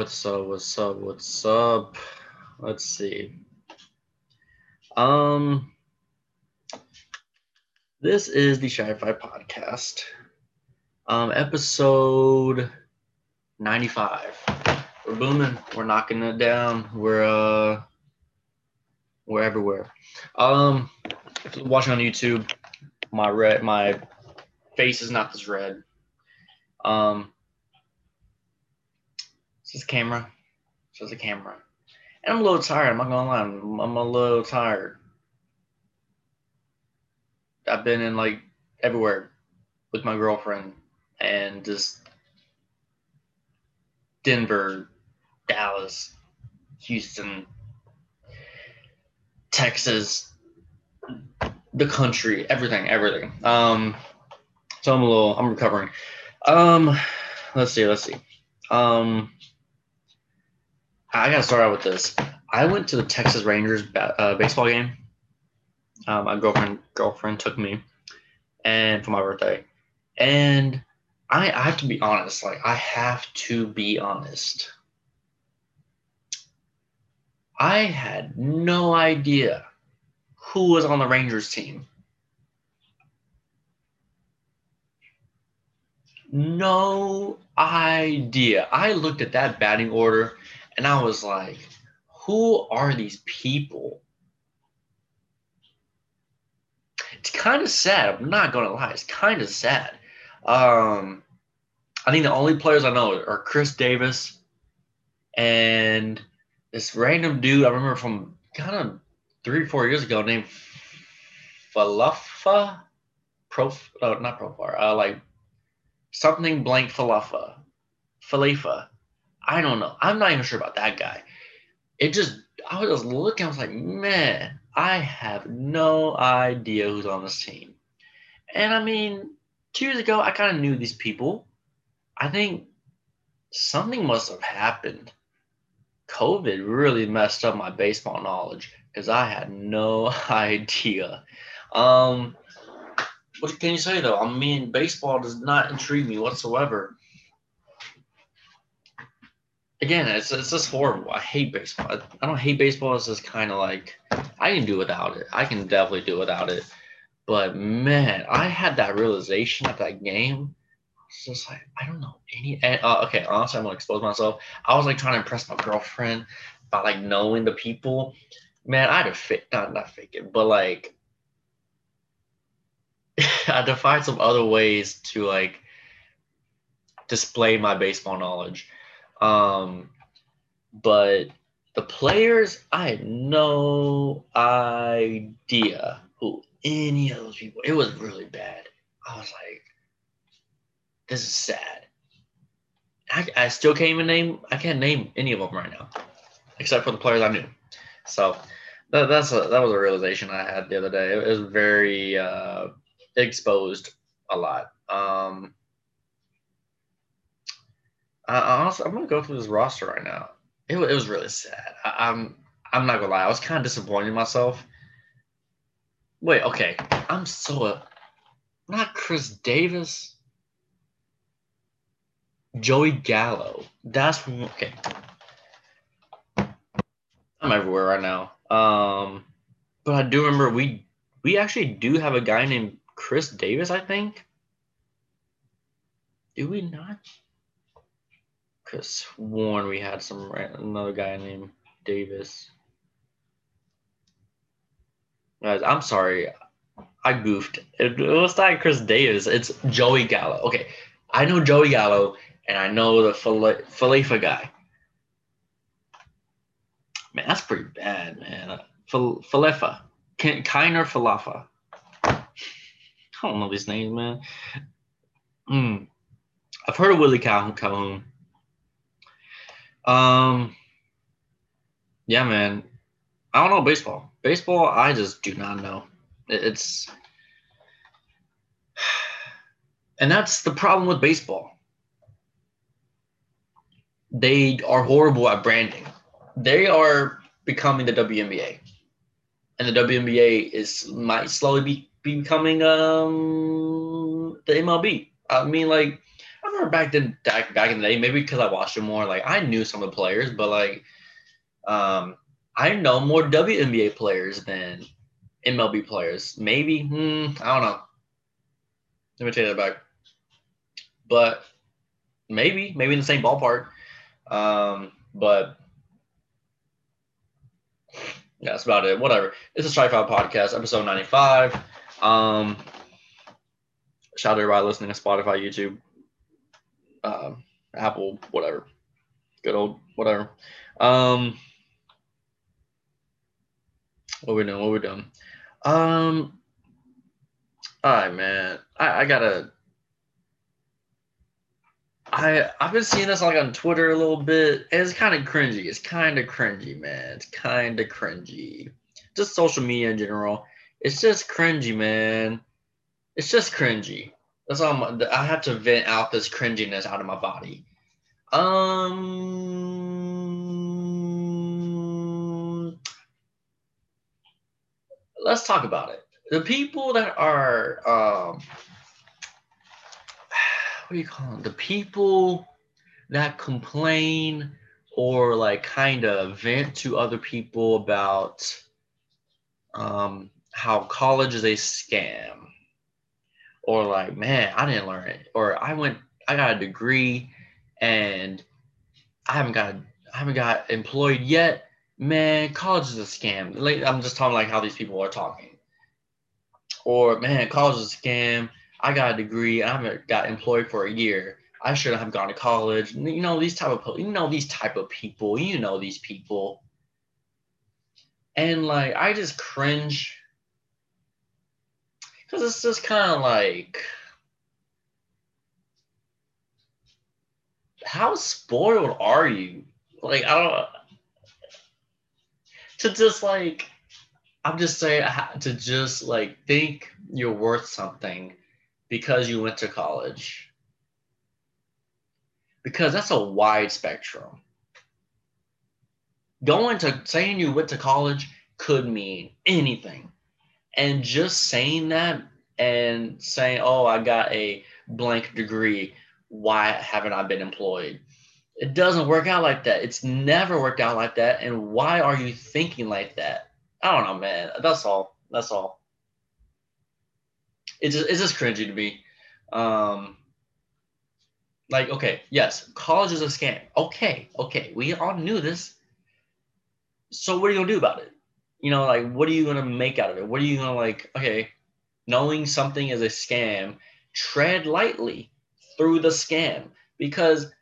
What's up? What's up? What's up? Let's see. Um, this is the Shi-Fi podcast. Um, episode ninety-five. We're booming. We're knocking it down. We're uh, we're everywhere. Um, if you're watching on YouTube, my red, my face is not this red. Um, it's just camera. It's just a camera. And I'm a little tired. I'm not gonna lie. I'm, I'm a little tired. I've been in like everywhere with my girlfriend and just Denver, Dallas, Houston, Texas, the country, everything, everything. Um, so I'm a little, I'm recovering. Um, let's see, let's see. Um, I gotta start out with this. I went to the Texas Rangers uh, baseball game. Um, my girlfriend girlfriend took me, and for my birthday, and I, I have to be honest. Like I have to be honest. I had no idea who was on the Rangers team. No idea. I looked at that batting order and I was like, who are these people? It's kind of sad. I'm not going to lie. It's kind of sad. Um, I think the only players I know are Chris Davis and this random dude I remember from kind of three four years ago named Falefa. Prof, uh, not Profar, uh, like something blank Falefa. Falefa. I don't know. I'm not even sure about that guy. It just, I was just looking, I was like, man, I have no idea who's on this team. And I mean, two years ago, I kind of knew these people. I think something must have happened. COVID really messed up my baseball knowledge because I had no idea. Um, what can you say though? I mean, baseball does not intrigue me whatsoever again, it's it's just horrible. I hate baseball. I, don't hate baseball. It's just kind of like I can do without it. I can definitely do without it. But man, I had that realization at that game. It's just like I don't know any. Uh, okay, honestly, I'm gonna expose myself. I was like trying to impress my girlfriend by like knowing the people. Man, I had to fit not not fake it, but like I had to find some other ways to like display my baseball knowledge um, but the players, I had no idea who any of those people. It was really bad. I was like, this is sad. I, I still can't even name. I can't name any of them right now, except for the players I knew. So that, that's a, that was a realization I had the other day. It was very uh, exposed a lot. Um, I, honestly, I'm gonna go through this roster right now. It, it was really sad. I, I'm I'm not gonna lie. I was kind of disappointed in myself. Wait, okay. I'm so uh, not Chris Davis. Joey Gallo. That's okay. I'm everywhere right now. Um, but I do remember we we actually do have a guy named Chris Davis. I think. Do we not? Could sworn we had some another guy named Davis. Guys, I'm sorry. I goofed. It, it was not Chris Davis. It's Joey Gallo. Okay, I know Joey Gallo, and I know the Falefa guy. Man, that's pretty bad, man. Falefa. Kiner Falefa. I don't know these names, man. Mm. I've heard of Willie Calhoun. Um, yeah, man. I don't know baseball. Baseball, I just do not know. It's, and that's the problem with baseball. They are horrible at branding. They are becoming the WNBA, and the WNBA is might slowly be, be becoming um the MLB. I mean, like I remember back then, back, back in the day, maybe because I watched it more, like I knew some of the players, but like, um, I know more WNBA players than MLB players. Maybe, hmm, I don't know. Let me take that back. But maybe, maybe in the same ballpark. Um, but yeah, that's about it. Whatever. It's a Strikeout Podcast, episode 95. Um, shout out to everybody listening to Spotify, YouTube, uh, Apple, whatever. Good old whatever. Um, what we doing? What we doing? Um, all right, man. I, I gotta. I I've been seeing this like on Twitter a little bit. It's kind of cringy. It's kind of cringy, man. It's kind of cringy. Just social media in general. It's just cringy, man. It's just cringy. That's all. I'm, I have to vent out this cringiness out of my body. Um, let's talk about it. The people that are um, what do you call them? The people that complain or like kind of vent to other people about um, how college is a scam or like man i didn't learn it. Or i went i got a degree and i haven't got i haven't got employed yet. Man college is a scam. Like i'm just talking like how these people are talking. Or man college is a scam. I got a degree. And i haven't got employed for a year. I shouldn't have gone to college. You know these type of you know these type of people. You know these people. And like i just cringe because it's just kind of like how spoiled are you? Like i don't to just like i'm just saying to just like think you're worth something because you went to college. Because that's a wide spectrum. Going to saying you went to college could mean anything and just saying that and saying, oh, I got a blank degree, why haven't I been employed? It doesn't work out like that. It's never worked out like that. And why are you thinking like that? I don't know, man. That's all. That's all. It's just, it's just cringy to me. Um, like, okay, yes, college is a scam. Okay, okay, we all knew this. So what are you gonna do about it? You know, like what are you gonna make out of it? What are you gonna like? Okay, knowing something is a scam, tread lightly through the scam because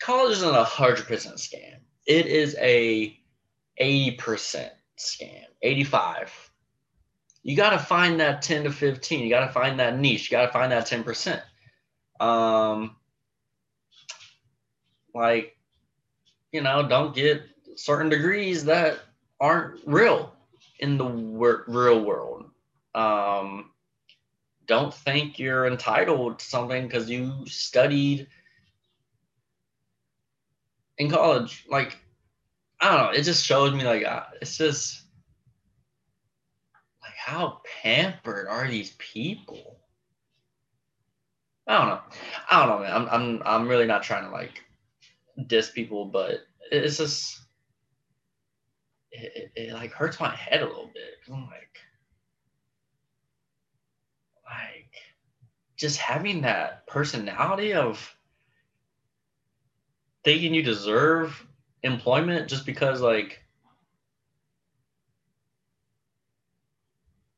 college isn't a hundred percent scam. It is a eighty percent scam, eighty-five. You got to find that ten to fifteen. You got to find that niche. You got to find that ten percent. Um, like, you know, don't get certain degrees that aren't real in the wor- real world. Um, don't think you're entitled to something because you studied in college. Like, I don't know. It just shows me like uh, it's just like how pampered are these people? I don't know. I don't know, man. I'm I'm I'm really not trying to like diss people, but it's just it, it, it, like hurts my head a little bit. I'm like, like just having that personality of thinking you deserve employment just because like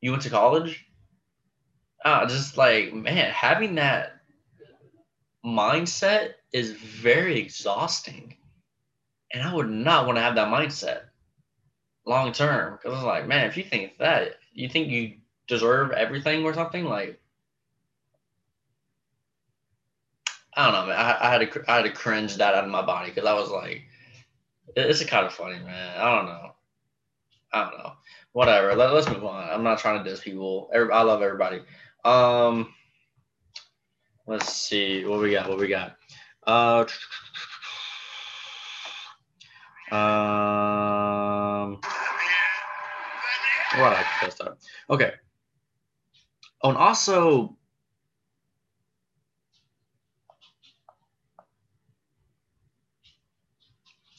you went to college. Uh, just like man, having that mindset is very exhausting. And I would not want to have that mindset long term. Because it's like, man, if you think that, you think you deserve everything or something, like, I don't know, man. I, I had to I had to cringe that out of my body because I was like, it's kind of funny, man. I don't know. I don't know. Whatever. Let, us move on. I'm not trying to diss people. I love everybody. Um, let's see what we got. What we got. Uh, um, What I just thought, Okay. Oh, and also,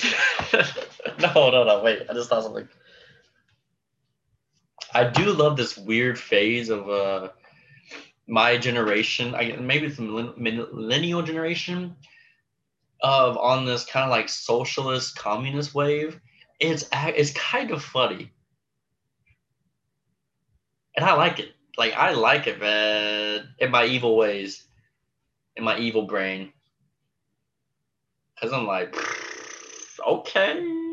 no, no, no. Wait, I just thought something. I do love this weird phase of uh, my generation. I maybe it's the millennial generation of on this kind of like socialist communist wave. It's it's kind of funny and I like it. Like I like it, man. In my evil ways, in my evil brain, because I'm like, okay.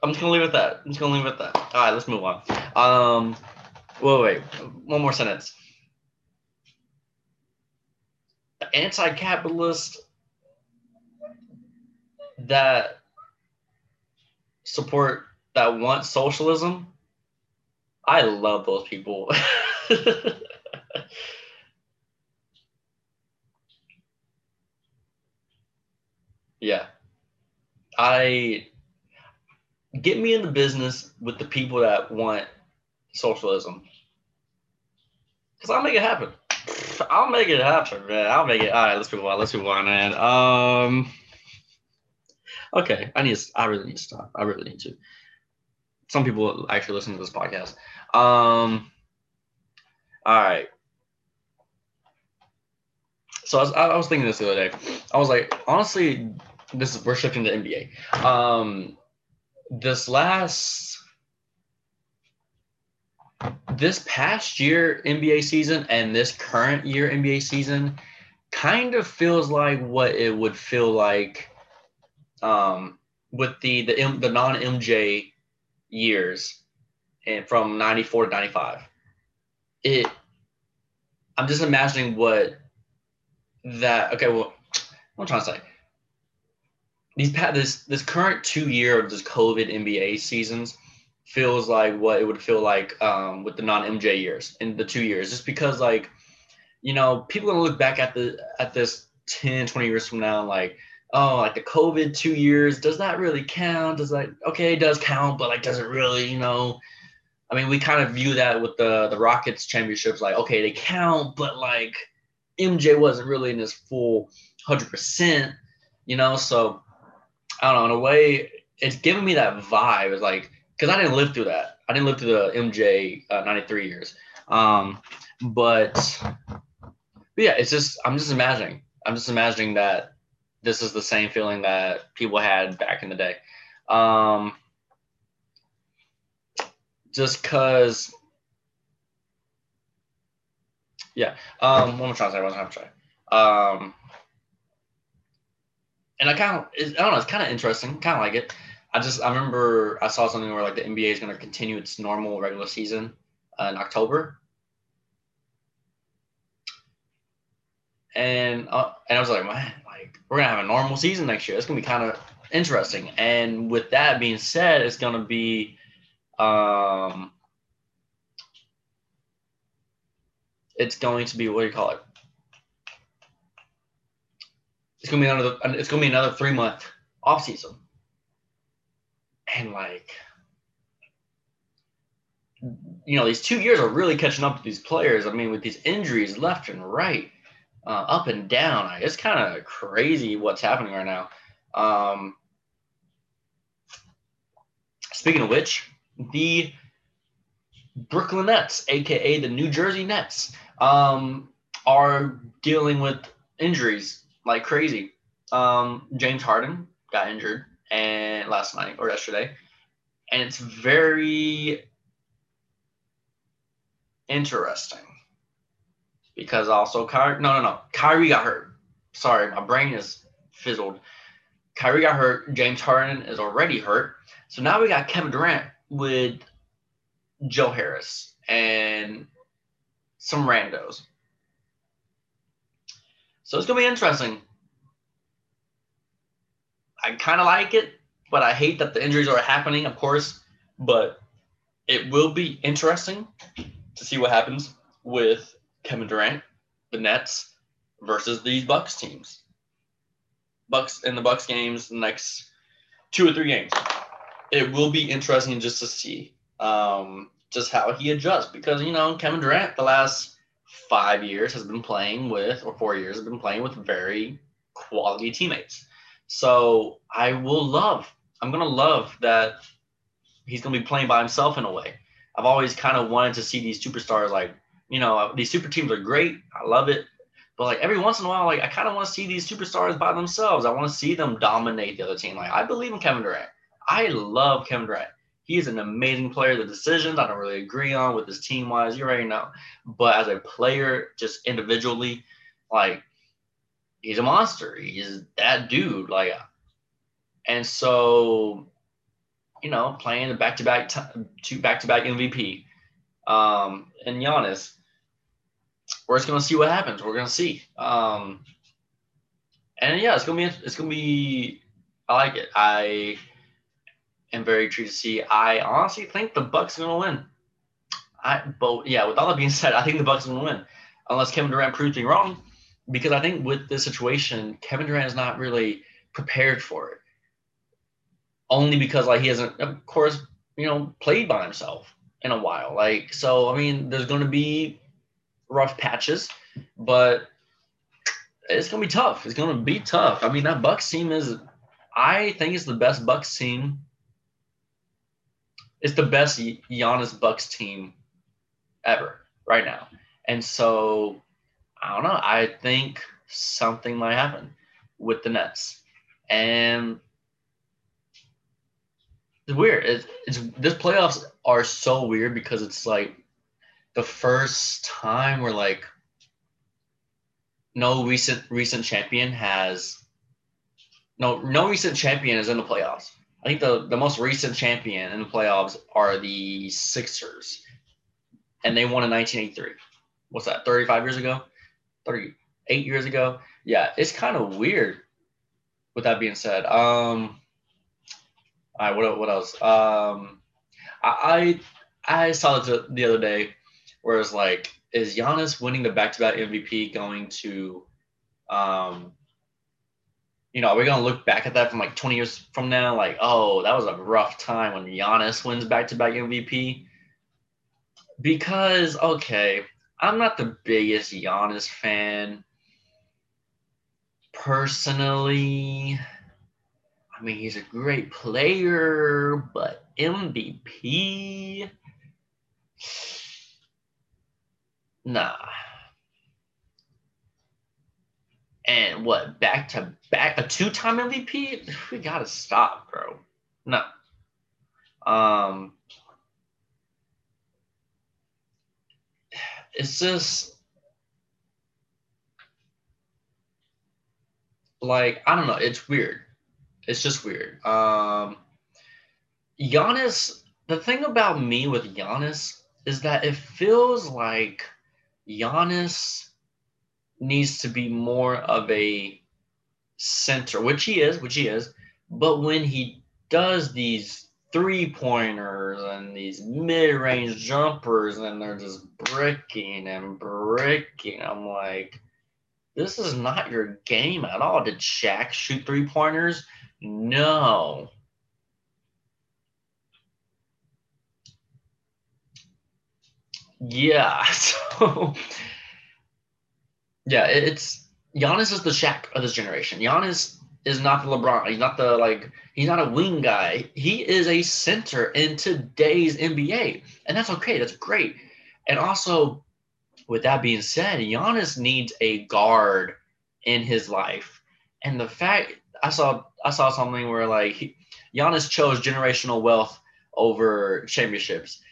I'm just gonna leave it at that. I'm just gonna leave it at that. All right, let's move on. Um, wait, wait, one more sentence. The anti-capitalist that support that want socialism. I love those people. yeah. I get me in the business with the people that want socialism. Cause I'll make it happen. I'll make it happen, man. I'll make it. All right, let's move on. Let's move on, man. Um. Okay, I need. To, I really need to stop. I really need to. Some people actually listen to this podcast. Um. All right. So I was, I was thinking this the other day. I was like, honestly, this is we're shifting to NBA. Um, this last this past year NBA season and this current year NBA season kind of feels like what it would feel like um, with the the the non MJ years and from 94 to 95 it I'm just imagining what that okay well what I'm trying to say. These this this current two year of this COVID NBA seasons feels like what it would feel like um, with the non MJ years in the two years, just because like you know people are gonna look back at the at this 10, 20 years from now like oh like the COVID two years does that really count? Does that okay it does count, but like does it really you know? I mean, we kind of view that with the the Rockets championships, like okay, they count, but like MJ wasn't really in his full hundred percent, you know. So I don't know, in a way, it's giving me that vibe. It's like, because I didn't live through that. I didn't live through the MJ uh, 93 years. Um, but, but yeah, it's just, I'm just imagining. I'm just imagining that this is the same feeling that people had back in the day. Um, just because, yeah. Um? What am I trying to say? Um, and I kind of, I don't know, it's kind of interesting, kind of like it. I just, I remember I saw something where like the NBA is going to continue its normal regular season uh, in October, and uh, and I was like, man, we're gonna have a normal season next year. It's gonna be kind of interesting. And with that being said, it's gonna be, um, it's going to be what do you call it? it's gonna be another it's gonna be another three month off season. And like you know, these two years are really catching up to these players. I mean, with these injuries left and right, uh, up and down, it's kind of crazy what's happening right now. Um, speaking of which, the Brooklyn Nets, aka the New Jersey Nets, um, are dealing with injuries like crazy. Um, James Harden got injured and last night or yesterday, and it's very interesting because also Kyrie. No, no, no. Kyrie got hurt. Sorry, my brain is fizzled. Kyrie got hurt. James Harden is already hurt. So now we got Kevin Durant with Joe Harris and some randos. So it's gonna be interesting. I kind of like it, but I hate that the injuries are happening, of course. But it will be interesting to see what happens with Kevin Durant, the Nets, versus these Bucks teams. Bucks in the Bucks games, the next two or three games. It will be interesting just to see um, just how he adjusts because you know Kevin Durant the last five years has been playing with, or four years has been playing with very quality teammates. So I will love, I'm going to love that he's going to be playing by himself in a way. I've always kind of wanted to see these superstars like, you know, these super teams are great. I love it. But like every once in a while, like I kind of want to see these superstars by themselves. I want to see them dominate the other team. Like I believe in Kevin Durant. I love Kevin Durant. He is an amazing player. The decisions I don't really agree on with his team wise, you already know. But as a player, just individually, like he's a monster. He's that dude. Like, and so, you know, playing the back to back two back to back MVP, um, and Giannis, we're just gonna see what happens. We're gonna see. Um, and yeah, it's gonna be it's gonna be. I like it. I am very intrigued to see. I honestly think the Bucks are gonna win. I but yeah, with all that being said, I think the Bucks are gonna win, unless Kevin Durant proves me wrong because I think with this situation, Kevin Durant is not really prepared for it. Only because like he hasn't, of course, you know, played by himself in a while. Like so, I mean, there's to be rough patches, but it's to be tough. It's to be tough. I mean, that Bucks team is, I think, it's the best Bucks team. It's the best Giannis Bucks team ever right now, and so I don't know. I think something might happen with the Nets, and it's weird. It's, it's this playoffs are so weird because it's like the first time where like no recent recent champion has no no recent champion is in the playoffs. I think the, the most recent champion in the playoffs are the Sixers, and they won in 1983. What's that? 35 years ago. 38 years ago. Yeah, it's kind of weird. With that being said, um, all right, what what else? Um, I I, saw it the other day, where it's like, is Giannis winning the back-to-back MVP going to, um, you know, are we gonna look back at that from like 20 years from now, like, oh, that was a rough time when Giannis wins back-to-back MVP? Because okay, I'm not the biggest Giannis fan. Personally, I mean, he's a great player, but MVP? Nah. And what, back to back, a two time MVP? We gotta stop, bro. No. Um, it's just like I don't know. It's weird. It's just weird. Um, Giannis. The thing about me with Giannis is that it feels like Giannis needs to be more of a center, which he is, which he is. But when he does these three pointers and these mid range jumpers, and they're just bricking and bricking. I'm like, this is not your game at all. Did Shaq shoot three pointers? No. Yeah, so yeah, it's Giannis is the Shaq of this generation. Giannis is not the LeBron. He's not the like he's not a wing guy. He is a center in today's NBA. And that's okay. That's great. And also, with that being said, Giannis needs a guard in his life. And the fact I saw I saw something where like he, Giannis chose generational wealth over championships,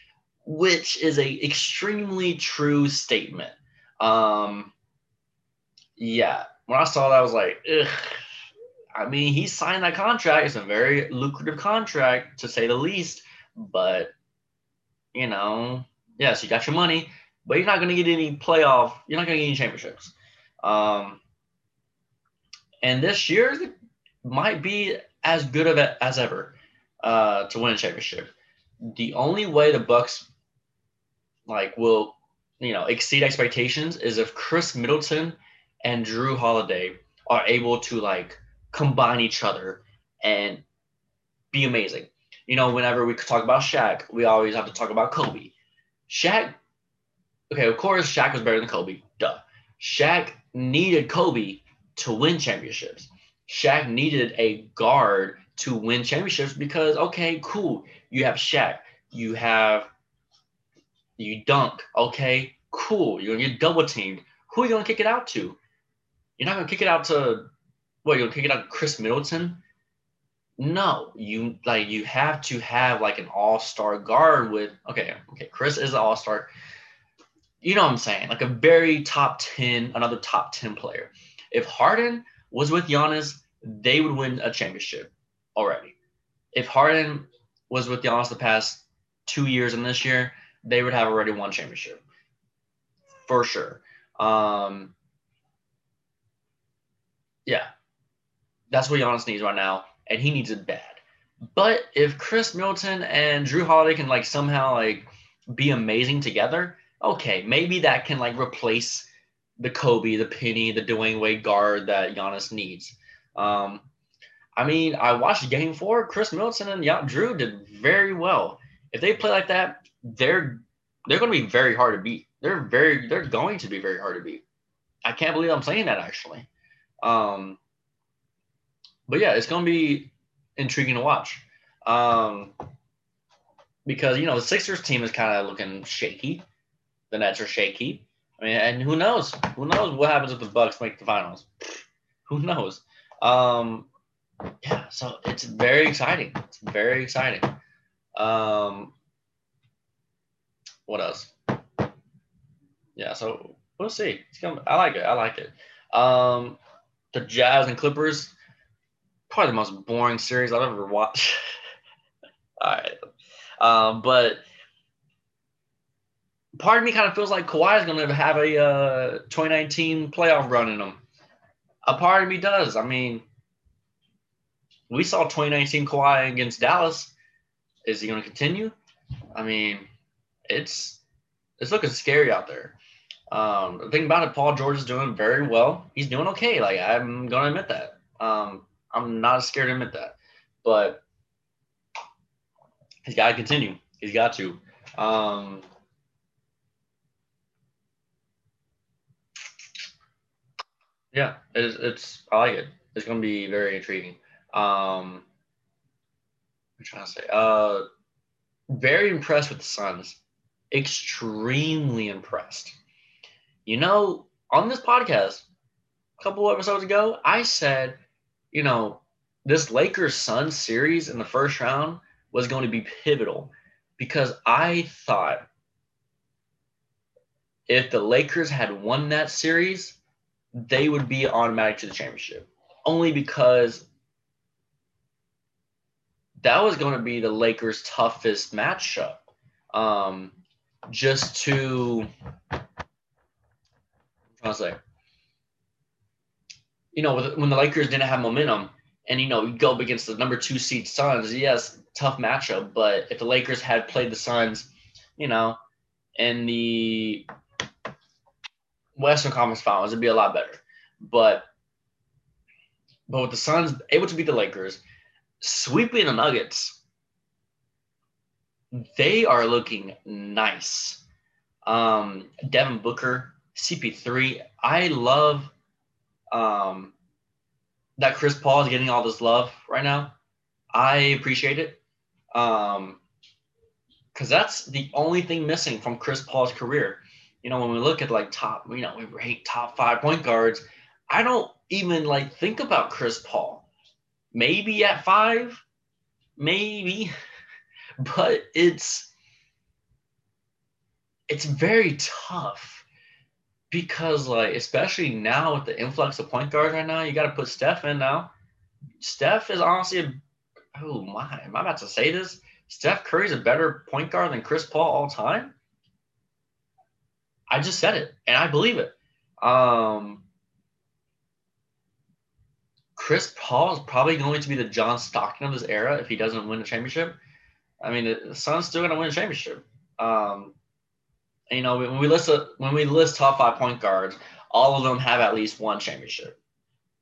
which is a extremely true statement. Um yeah, when I saw that I was like, ugh I mean, he signed that contract. It's a very lucrative contract, to say the least. But, you know, yes, you got your money, but you're not going to get any playoff. You're not going to get any championships. Um, and this year might be as good of it as ever uh, to win a championship. The only way the Bucks like will you know exceed expectations is if Khris Middleton and Jrue Holiday are able to like combine each other and be amazing. You know, whenever we talk about Shaq, we always have to talk about Kobe. Shaq, okay, of course, Shaq was better than Kobe. Duh. Shaq needed Kobe to win championships. Shaq needed a guard to win championships because okay, cool. You have Shaq, you have you dunk, okay, cool. You're gonna get double teamed. Who are you gonna kick it out to? You're not gonna kick it out to what? You're gonna kick it out to Khris Middleton? No, you like you have to have like an all-star guard with okay, okay. Khris is an all-star. You know what I'm saying? Like a very top 10, another top 10 player. If Harden was with Giannis, they would win a championship already. If Harden was with Giannis the past two years and this year, they would have already won championship for sure. Um, yeah, that's what Giannis needs right now, and he needs it bad. But if Khris Middleton and Jrue Holiday can like somehow like be amazing together, okay, maybe that can like replace the Kobe, the Penny, the Dwyane Wade guard that Giannis needs. Um, I mean, I watched Game Four. Khris Middleton and Jrue did very well. If they play like that, they're they're going to be very hard to beat. They're very they're going to be very hard to beat. I can't believe I'm saying that actually. Um, but yeah, it's going to be intriguing to watch. Um, because you know the Sixers team is kind of looking shaky. The Nets are shaky. I mean, and who knows? Who knows what happens if the Bucks make the finals? Who knows? Um, yeah, so it's very exciting. It's very exciting. Um, what else? Yeah, so we'll see. I like it. I like it. Um, the Jazz and Clippers, probably the most boring series I've ever watched. All right, um, but part of me kind of feels like Kawhi is going to have a uh, 2019 playoff run in him. A part of me does. I mean, we saw 2019 Kawhi against Dallas. Is he going to continue? I mean, it's it's looking scary out there. Um, the thing about it, Paul George is doing very well. He's doing okay. Like I'm to admit that. Um, I'm not scared to admit that, but he's got to continue. He's got to. Um, Yeah, it's, it's I like it. It's to be very intriguing. Um, I'm trying to say, uh, very impressed with the Suns. Extremely impressed. You know, on this podcast, a couple episodes ago, I said, you know, this Lakers Suns series in the first round was going to be pivotal because I thought if the Lakers had won that series, they would be automatic to the championship only because that was going to be the Lakers' toughest matchup. Um, just to, trying to say, you know, when the Lakers didn't have momentum, and you know, you go up against the number two seed Suns, yes, tough matchup. But if the Lakers had played the Suns, you know, in the Western Conference Finals, it'd be a lot better. But but with the Suns able to beat the Lakers, sweeping the Nuggets, they are looking nice. Um, Devin Booker, CP3. I love um, that Chris Paul is getting all this love right now. I appreciate it. Um, because that's the only thing missing from Chris Paul's career you know, when we look at like top, you know, we rate top five point guards, I don't even like think about Chris Paul. Maybe at five, maybe, but it's it's very tough because like especially now with the influx of point guards right now, you got to put Steph in now. Steph is honestly a oh my, am I about to say this? Steph Curry's a better point guard than Chris Paul all time. I just said it, and I believe it. Um, Chris Paul is probably going to be the John Stockton of this era if he doesn't win a championship. I mean, the Suns still going to win a championship. Um, you know, when we list a, when we list top five point guards, all of them have at least one championship.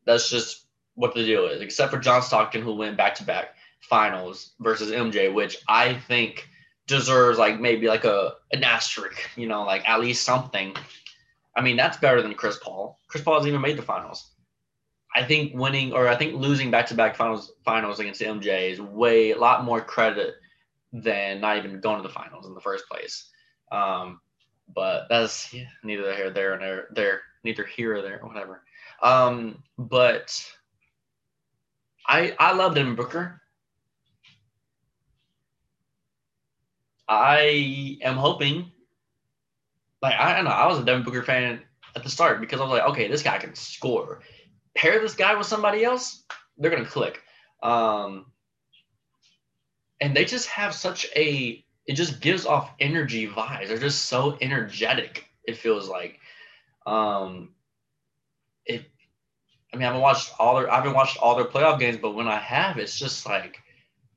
That's just what the deal is, except for John Stockton, who went back to back finals versus MJ, which I think deserves like maybe like a an asterisk, you know, like at least something. I mean, that's better than Chris Paul. Chris Paul hasn't even made the finals. I think winning or I think losing back to back finals finals against MJ is way a lot more credit than not even going to the finals in the first place. Um, but that's neither here, there, and there, neither here or there, whatever. Um, but I I love Devin Booker. I am hoping, like I don't know, I was a Devin Booker fan at the start because I was like, okay, this guy can score. Pair this guy with somebody else, they're gonna click. Um, and they just have such a it just gives off energy vibes. They're just so energetic. It feels like, um, it. I mean, I haven't watched all their I haven't watched all their playoff games, but when I have, it's just like,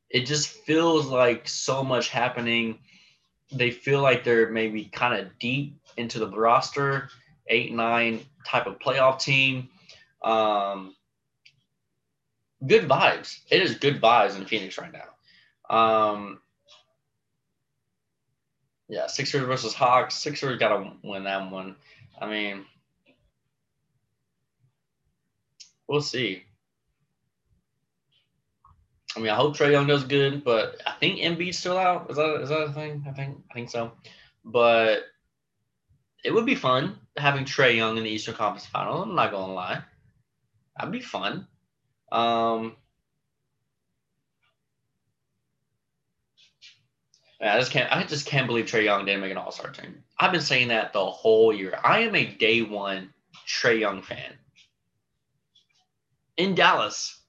it just feels like so much happening. They feel like they're maybe kind of deep into the roster, eight nine type of playoff team. Um, good vibes. It is good vibes in Phoenix right now. Um, yeah, Sixers versus Hawks. Sixers got to win that one. I mean, we'll see. I mean, I hope Trae Young does good, but I think Embiid's still out. Is that is that a thing? I think I think so. But it would be fun having Trae Young in the Eastern Conference Final. I'm not gonna lie, that'd be fun. Um, I just can't. I just can't believe Trae Young didn't make an All Star team. I've been saying that the whole year. I am a day one Trae Young fan. In Dallas,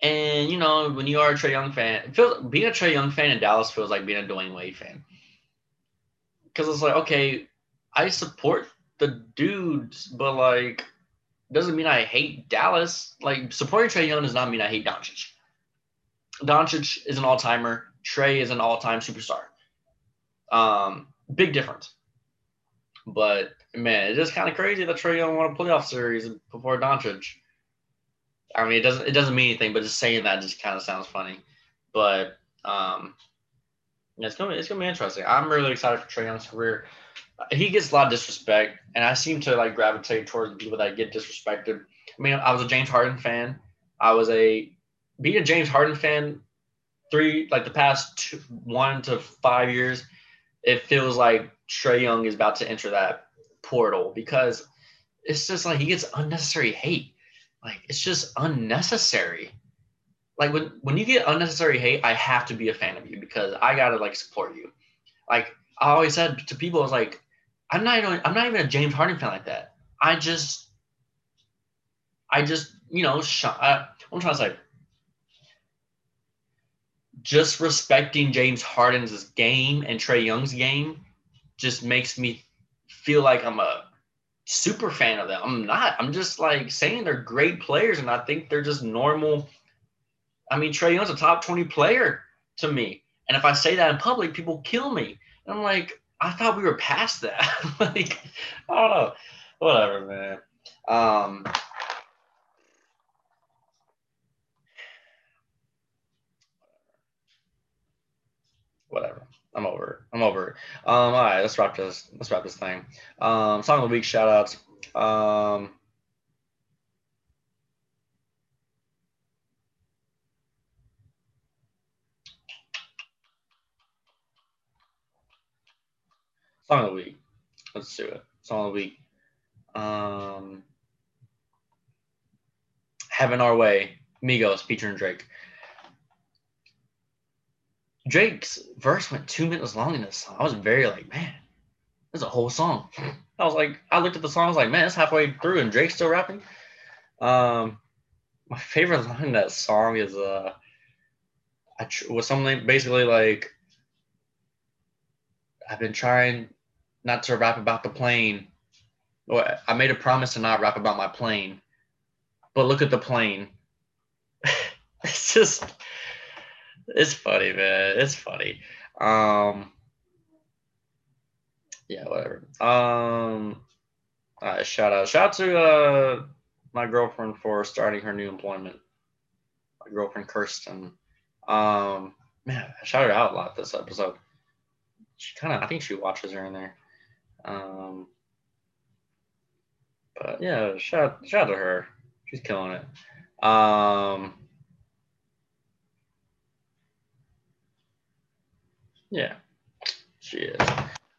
and you know when you are a Trae Young fan, feels, being a Trae Young fan in Dallas feels like being a Dwyane Wade fan. Because it's like, okay, I support the dudes, but like, doesn't mean I hate Dallas. Like supporting Trae Young does not mean I hate Doncic. Doncic is an all timer. Trae is an all time superstar. Um, big difference. But man, it is kind of crazy that Trae Young won a playoff series before Doncic. I mean, it doesn't it doesn't mean anything, but just saying that just kind of sounds funny. But um, it's gonna it's gonna be interesting. I'm really excited for Trae Young's career. He gets a lot of disrespect, and I seem to like gravitate towards people that get disrespected. I mean, I was a James Harden fan. I was a being a James Harden fan, three like the past two, one to five years, it feels like Trae Young is about to enter that portal because it's just like he gets unnecessary hate. Like it's just unnecessary. Like when when you get unnecessary hate, I have to be a fan of you because I gotta like support you. Like I always said to people, I was like, I'm not even I'm not even a James Harden fan like that. I just I just you know sh- I, I'm trying to say just respecting James Harden's game and Trae Young's game just makes me feel like I'm a super fan of them. I'm not. I'm just like saying they're great players and I think they're just normal. I mean, Trae Young's a top 20 player to me. And if I say that in public, people kill me. And I'm like, I thought we were past that. like, I don't know. Whatever, man. Um, whatever. I'm over. I'm over. Um, all right, let's wrap this. Let's wrap this thing. Um, song of the week shout outs. Um, song of the week. Let's do it. Song of the week. Um, Having Our Way, Migos featuring Drake. Drake's verse went two minutes long in this song. I was very like, man, there's a whole song. I was like, I looked at the song, I was like, man, it's halfway through and Drake's still rapping. Um, my favorite line in that song is uh, I tr- was something basically like, I've been trying not to rap about the plane. Or I made a promise to not rap about my plane, but look at the plane. it's just it's funny, man. It's funny. Um, yeah, whatever. Um, shout out, shout out to uh my girlfriend for starting her new employment. My girlfriend Kirsten. Um, man, I shouted out a lot this episode. She kind of, I think she watches her in there. Um, But yeah, shout shout out to her. She's killing it. Um, yeah, she is.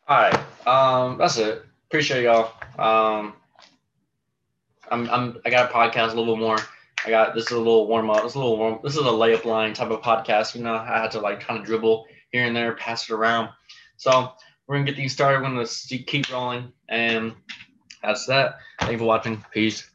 All right, um, that's it. Appreciate y'all. Um, I'm I'm I got a podcast a little bit more. I got this is a little warm up. This is a little warm. This is a layup line type of podcast. You know, I had to like kind of dribble here and there, pass it around. So we're gonna get these started. We're gonna keep rolling, and that's that. Thank you for watching. Peace.